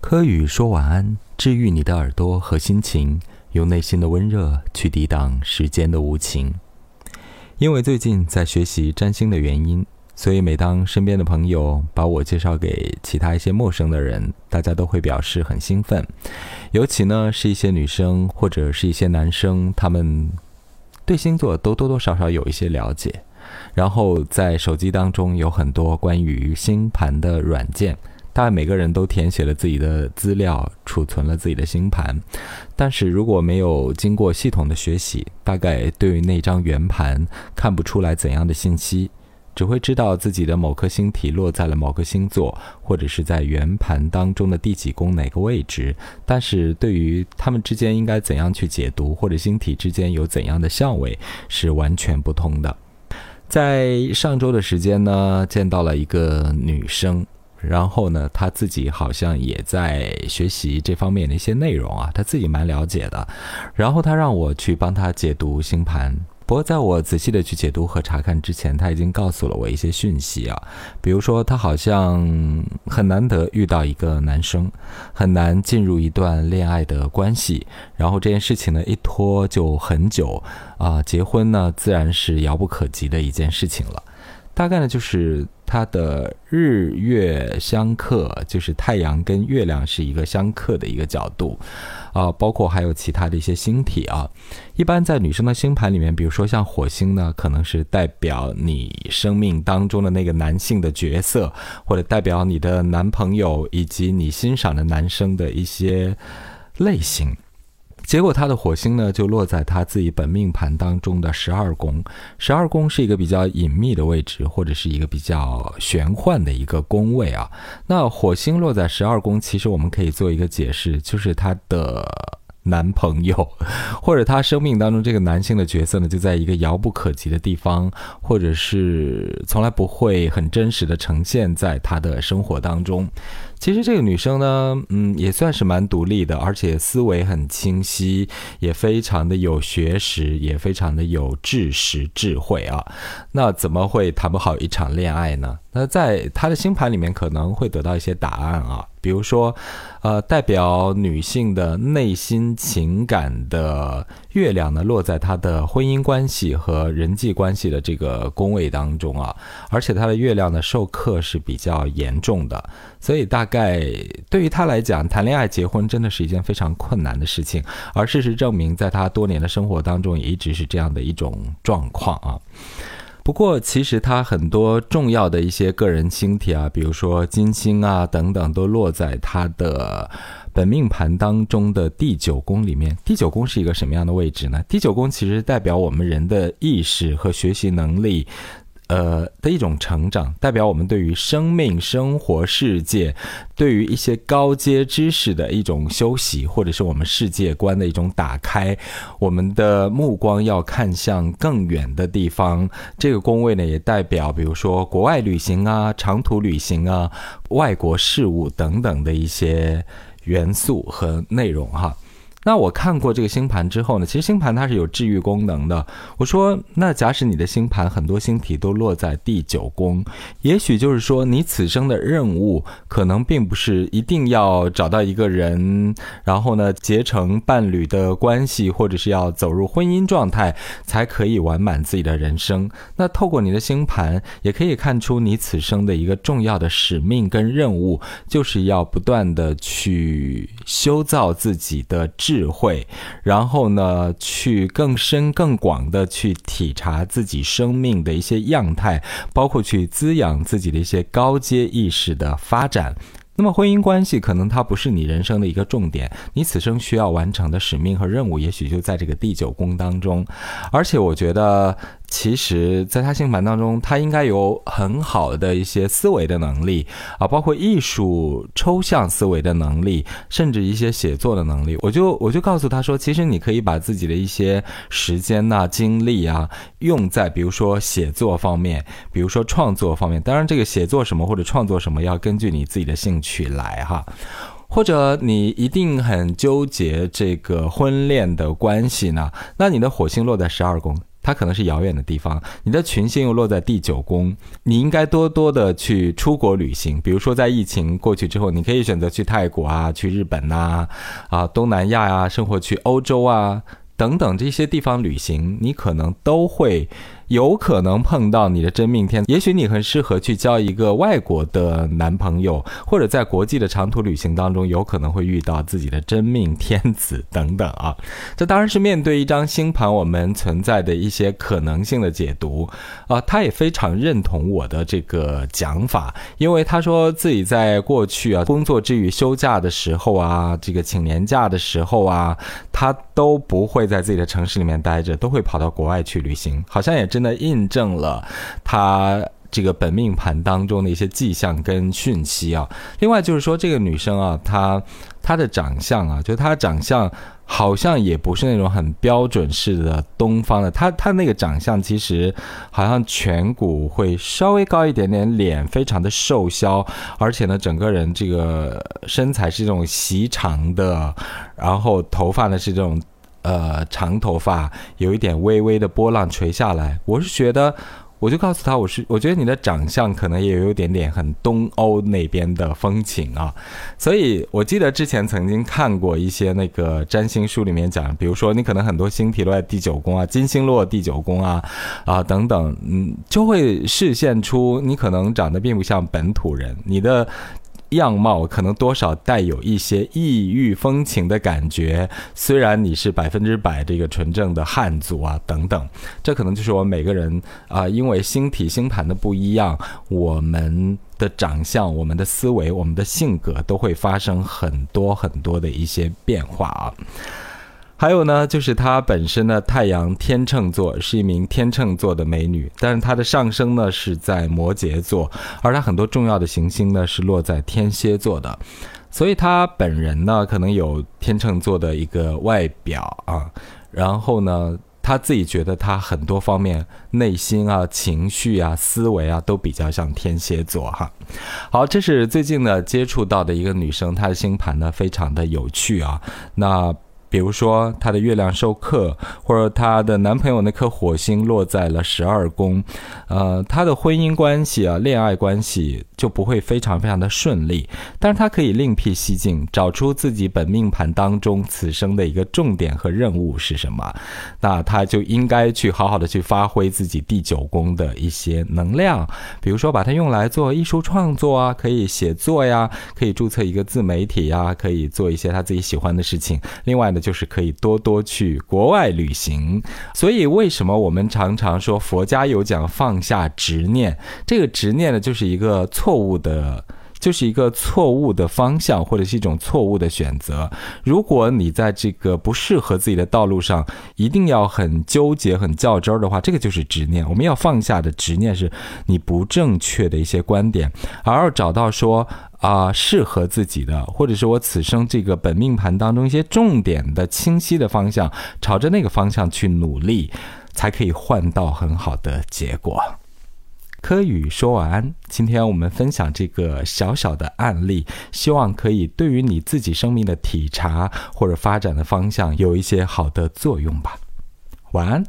柯宇说晚安，治愈你的耳朵和心情，用内心的温热去抵挡时间的无情。因为最近在学习占星的原因，所以每当身边的朋友把我介绍给其他一些陌生的人，大家都会表示很兴奋。尤其呢是一些女生或者是一些男生，他们对星座都多多少少有一些了解。然后在手机当中有很多关于星盘的软件。大概每个人都填写了自己的资料，储存了自己的星盘，但是如果没有经过系统的学习，大概对于那张圆盘看不出来怎样的信息，只会知道自己的某颗星体落在了某个星座，或者是在圆盘当中的第几宫哪个位置，但是对于他们之间应该怎样去解读，或者星体之间有怎样的相位，是完全不同的。在上周的时间呢，见到了一个女生。然后呢，他自己好像也在学习这方面的一些内容啊，他自己蛮了解的。然后他让我去帮他解读星盘。不过在我仔细的去解读和查看之前，他已经告诉了我一些讯息啊，比如说他好像很难得遇到一个男生，很难进入一段恋爱的关系。然后这件事情呢，一拖就很久啊，结婚呢自然是遥不可及的一件事情了。大概呢就是。它的日月相克，就是太阳跟月亮是一个相克的一个角度，啊，包括还有其他的一些星体啊。一般在女生的星盘里面，比如说像火星呢，可能是代表你生命当中的那个男性的角色，或者代表你的男朋友以及你欣赏的男生的一些类型。结果他的火星呢，就落在他自己本命盘当中的十二宫。十二宫是一个比较隐秘的位置，或者是一个比较玄幻的一个宫位啊。那火星落在十二宫，其实我们可以做一个解释，就是它的。男朋友，或者他生命当中这个男性的角色呢，就在一个遥不可及的地方，或者是从来不会很真实的呈现在他的生活当中。其实这个女生呢，嗯，也算是蛮独立的，而且思维很清晰，也非常的有学识，也非常的有知识智慧啊。那怎么会谈不好一场恋爱呢？那在她的星盘里面可能会得到一些答案啊。比如说，呃，代表女性的内心情感的月亮呢，落在她的婚姻关系和人际关系的这个宫位当中啊，而且她的月亮呢受克是比较严重的，所以大概对于她来讲，谈恋爱、结婚真的是一件非常困难的事情。而事实证明，在她多年的生活当中，也一直是这样的一种状况啊。不过，其实他很多重要的一些个人星体啊，比如说金星啊等等，都落在他的本命盘当中的第九宫里面。第九宫是一个什么样的位置呢？第九宫其实代表我们人的意识和学习能力。呃的一种成长，代表我们对于生命、生活、世界，对于一些高阶知识的一种休息，或者是我们世界观的一种打开。我们的目光要看向更远的地方。这个宫位呢，也代表比如说国外旅行啊、长途旅行啊、外国事务等等的一些元素和内容哈。那我看过这个星盘之后呢，其实星盘它是有治愈功能的。我说，那假使你的星盘很多星体都落在第九宫，也许就是说你此生的任务可能并不是一定要找到一个人，然后呢结成伴侣的关系，或者是要走入婚姻状态才可以完满自己的人生。那透过你的星盘，也可以看出你此生的一个重要的使命跟任务，就是要不断的去修造自己的。智慧，然后呢，去更深更广的去体察自己生命的一些样态，包括去滋养自己的一些高阶意识的发展。那么婚姻关系可能它不是你人生的一个重点，你此生需要完成的使命和任务，也许就在这个第九宫当中。而且我觉得。其实，在他星盘当中，他应该有很好的一些思维的能力啊，包括艺术抽象思维的能力，甚至一些写作的能力。我就我就告诉他说，其实你可以把自己的一些时间呐、精力啊，用在比如说写作方面，比如说创作方面。当然，这个写作什么或者创作什么，要根据你自己的兴趣来哈。或者你一定很纠结这个婚恋的关系呢？那你的火星落在十二宫。它可能是遥远的地方。你的群星又落在第九宫，你应该多多的去出国旅行。比如说，在疫情过去之后，你可以选择去泰国啊，去日本呐，啊，东南亚呀，生活去欧洲啊，等等这些地方旅行，你可能都会。有可能碰到你的真命天，也许你很适合去交一个外国的男朋友，或者在国际的长途旅行当中，有可能会遇到自己的真命天子等等啊。这当然是面对一张星盘我们存在的一些可能性的解读啊。他也非常认同我的这个讲法，因为他说自己在过去啊工作之余休假的时候啊，这个请年假的时候啊，他都不会在自己的城市里面待着，都会跑到国外去旅行，好像也真。那印证了他这个本命盘当中的一些迹象跟讯息啊。另外就是说，这个女生啊，她她的长相啊，就她长相好像也不是那种很标准式的东方的。她她那个长相其实好像颧骨会稍微高一点点，脸非常的瘦削，而且呢，整个人这个身材是这种细长的，然后头发呢是这种。呃，长头发有一点微微的波浪垂下来，我是觉得，我就告诉他，我是我觉得你的长相可能也有点点很东欧那边的风情啊，所以我记得之前曾经看过一些那个占星书里面讲，比如说你可能很多星体落在第九宫啊，金星落第九宫啊，啊等等，嗯，就会示现出你可能长得并不像本土人，你的。样貌可能多少带有一些异域风情的感觉，虽然你是百分之百这个纯正的汉族啊，等等，这可能就是我每个人啊，因为星体星盘的不一样，我们的长相、我们的思维、我们的性格都会发生很多很多的一些变化啊。还有呢，就是她本身的太阳天秤座是一名天秤座的美女，但是她的上升呢是在摩羯座，而她很多重要的行星呢是落在天蝎座的，所以她本人呢可能有天秤座的一个外表啊，然后呢，她自己觉得她很多方面内心啊、情绪啊、思维啊都比较像天蝎座哈。好，这是最近呢接触到的一个女生，她的星盘呢非常的有趣啊，那。比如说，她的月亮受克，或者她的男朋友那颗火星落在了十二宫，呃，她的婚姻关系啊，恋爱关系就不会非常非常的顺利。但是她可以另辟蹊径，找出自己本命盘当中此生的一个重点和任务是什么，那她就应该去好好的去发挥自己第九宫的一些能量，比如说把它用来做艺术创作啊，可以写作呀，可以注册一个自媒体呀，可以做一些他自己喜欢的事情。另外呢。就是可以多多去国外旅行，所以为什么我们常常说佛家有讲放下执念？这个执念呢，就是一个错误的，就是一个错误的方向，或者是一种错误的选择。如果你在这个不适合自己的道路上，一定要很纠结、很较真儿的话，这个就是执念。我们要放下的执念是你不正确的一些观点，而要找到说。啊，适合自己的，或者是我此生这个本命盘当中一些重点的清晰的方向，朝着那个方向去努力，才可以换到很好的结果。柯宇说晚安，今天我们分享这个小小的案例，希望可以对于你自己生命的体察或者发展的方向有一些好的作用吧。晚安。